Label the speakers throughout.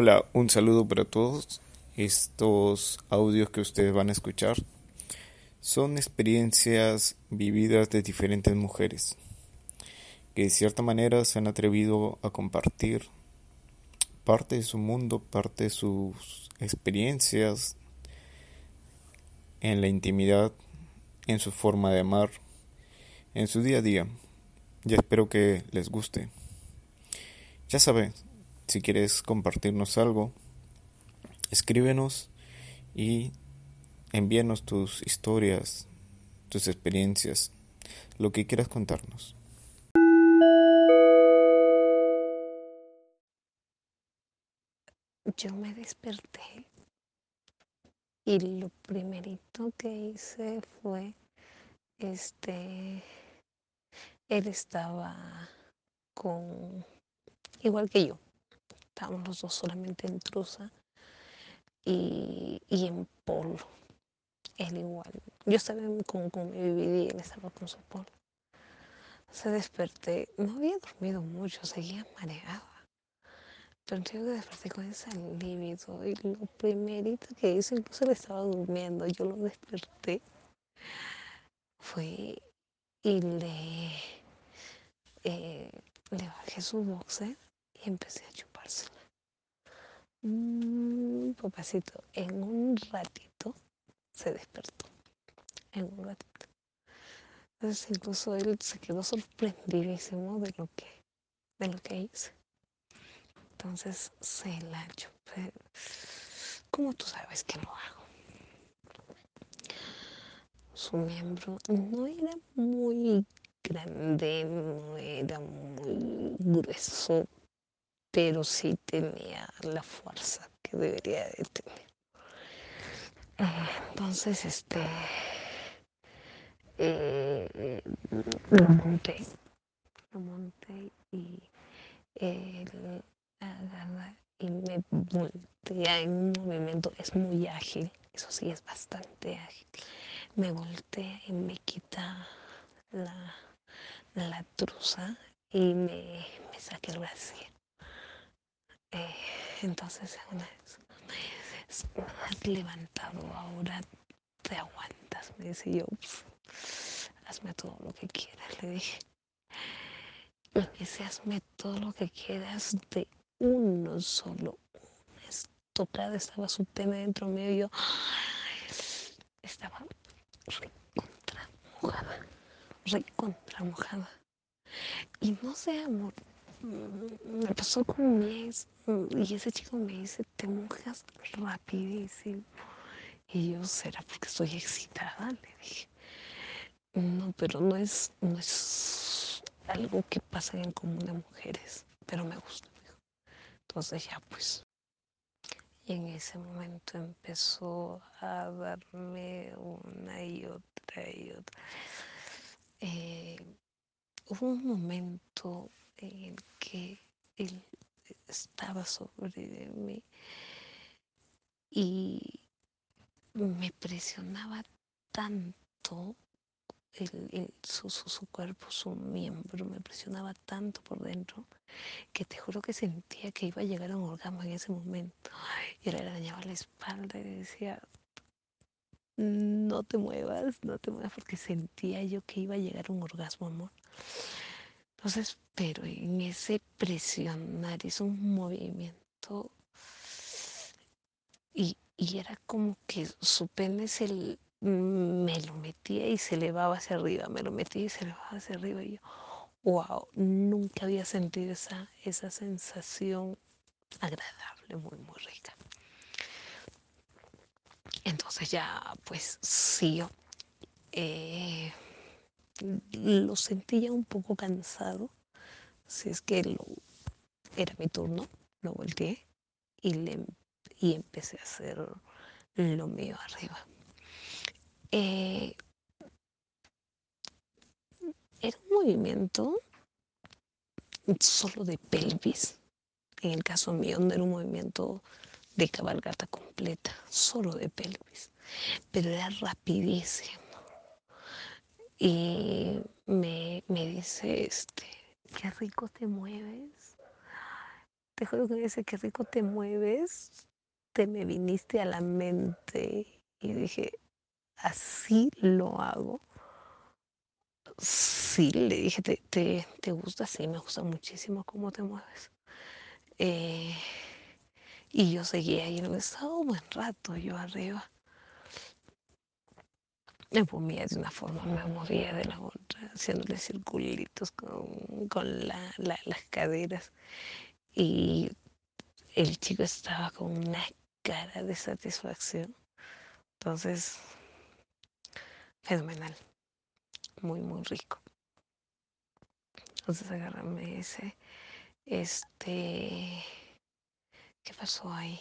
Speaker 1: Hola, un saludo para todos. Estos audios que ustedes van a escuchar son experiencias vividas de diferentes mujeres que de cierta manera se han atrevido a compartir parte de su mundo, parte de sus experiencias en la intimidad, en su forma de amar, en su día a día. Ya espero que les guste. Ya sabes, si quieres compartirnos algo, escríbenos y envíanos tus historias, tus experiencias, lo que quieras contarnos.
Speaker 2: Yo me desperté y lo primerito que hice fue, este, él estaba con, igual que yo, estábamos los dos solamente en trusa y, en polo. Él igual. Yo con, con mi bebé y él estaba con su polo. Se desperté, no había dormido mucho, seguía mareada. Pero yo desperté con ese lívido y lo primerito que hice, incluso le estaba durmiendo, yo lo desperté, fue y le, eh, le bajé su boxer y empecé a chupársela. Mm, papacito, en un ratito se despertó. En un ratito. Entonces incluso él se quedó sorprendidísimo de lo que, de lo que hice. Entonces se la chupé. ¿Cómo tú sabes que lo hago? Su miembro no era muy grande, no era muy grueso, pero sí tenía la fuerza que debería de tener. Entonces, este, eh, lo monté, lo monté y él agarra y me voltea en un movimiento, es muy ágil, eso sí es bastante ágil. Me voltea y me quita la, la truza y me, me saca el brasier. Eh, entonces una vez me has levantado, ahora te aguantas, me dice yo, hazme todo lo que quieras, le dije. Me dice, hazme todo lo que quieras de uno solo, una estocada, estaba su pene dentro mío y yo estaba recontra mojada, recontra mojada. Y no sé, amor, me pasó con mi ex y ese chico me dice, te mojas rapidísimo. Y yo, ¿será porque estoy excitada? Le dije. No, pero no es, no es algo que pasa en común de mujeres, pero me gusta. Entonces ya pues. Y en ese momento empezó a darme una y otra y otra. Eh, hubo un momento en que él estaba sobre mí y me presionaba tanto el, su, su, cuerpo, su miembro, me presionaba tanto por dentro que te juro que sentía que iba a llegar un orgasmo en ese momento. Y le dañaba la espalda y decía, no te muevas, no te muevas, porque sentía yo que iba a llegar un orgasmo, amor. Entonces, pero en ese presionar hizo un movimiento y, y era como que su pene se me lo metía y se elevaba hacia arriba, me lo metía y se elevaba hacia arriba y yo, wow, nunca había sentido esa, esa sensación agradable, muy, muy rica. Entonces ya, pues sí, eh, lo sentía un poco cansado, si es que era mi turno, lo volteé y, le, y empecé a hacer lo mío arriba. Eh, era un movimiento solo de pelvis. En el caso mío no era un movimiento de cabalgata completa, solo de pelvis. Pero era rapidísimo. Y me, me dice, este, qué rico te mueves. te juro que me dice, qué rico te mueves, te me viniste a la mente. Y dije, así lo hago. Sí, le dije, ¿te, te, te gusta? Sí, me gusta muchísimo cómo te mueves. Eh, y yo seguía ahí, no estaba un buen rato yo arriba. Me movía de una forma, me movía de la otra, haciéndole circulitos con, con la, las caderas. Y el chico estaba con una cara de satisfacción. Entonces, fenomenal, muy, muy rico. Entonces agarrame ese, este, ¿qué pasó ahí?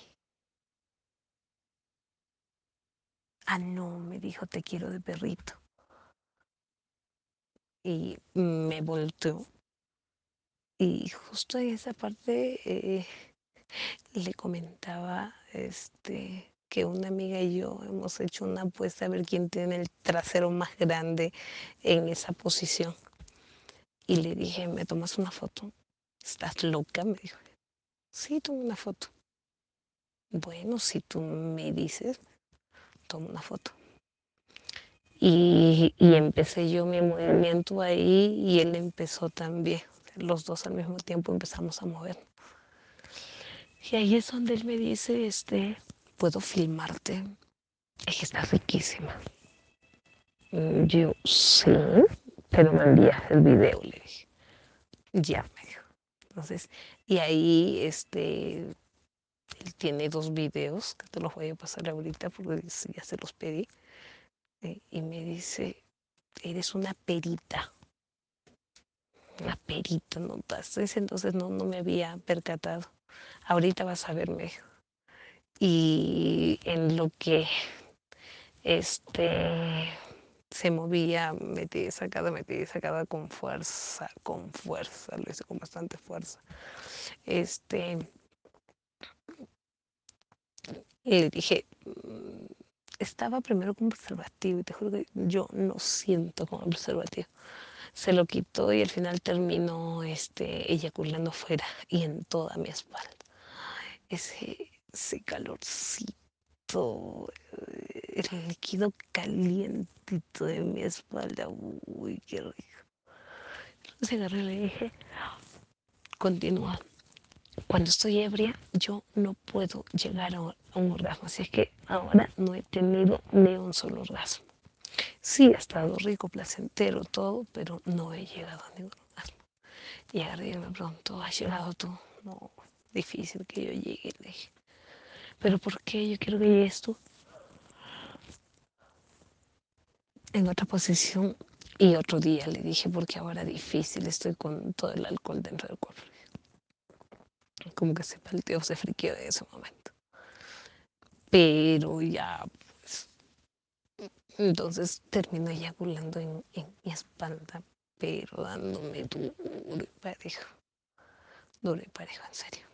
Speaker 2: Ah, no, me dijo, te quiero de perrito. Y me volteó. Y justo en esa parte eh, le comentaba este, que una amiga y yo hemos hecho una apuesta a ver quién tiene el trasero más grande en esa posición. Y le dije, ¿me tomas una foto? ¿Estás loca? Me dijo. Sí, tomo una foto. Bueno, si tú me dices, tomo una foto. Y, y, empecé yo mi movimiento ahí y él empezó también. Los dos al mismo tiempo empezamos a mover. Y ahí es donde él me dice, este, ¿puedo filmarte? Es que estás riquísima. Yo, sí, pero me envías el video, le dije. Ya, me dijo. Entonces, y ahí, este, él tiene dos videos que te los voy a pasar ahorita porque ya se los pedí. Eh, y me dice, eres una perita. Una perita, ¿no? Entonces no, no me había percatado. Ahorita vas a verme. Y en lo que este se movía, metí sacada, metí sacada con fuerza, con fuerza, lo hice con bastante fuerza. Este, y le dije, estaba primero con preservativo y te juro que yo no siento con el preservativo. Se lo quitó y al final terminó este, eyaculando fuera y en toda mi espalda. Ese, ese calorcito, el líquido calientito de mi espalda, uy, qué rico. Entonces agarré y le dije, continúa. Cuando estoy ebria, yo no puedo llegar a un orgasmo. Así es que ahora no he tenido ni un solo orgasmo. Sí, ha estado rico, placentero, todo, pero no he llegado a ningún orgasmo. Y y me preguntó, ¿has llegado tú? No, difícil que yo llegue, le dije. ¿Pero por qué yo quiero que llegues tú? En otra posición y otro día le dije, porque ahora difícil, estoy con todo el alcohol dentro del cuerpo. Como que se palteó, se friqueó en ese momento. Pero ya, pues. Entonces terminó eyaculando en, en mi espalda, pero dándome duro y parejo. Duro y parejo, en serio.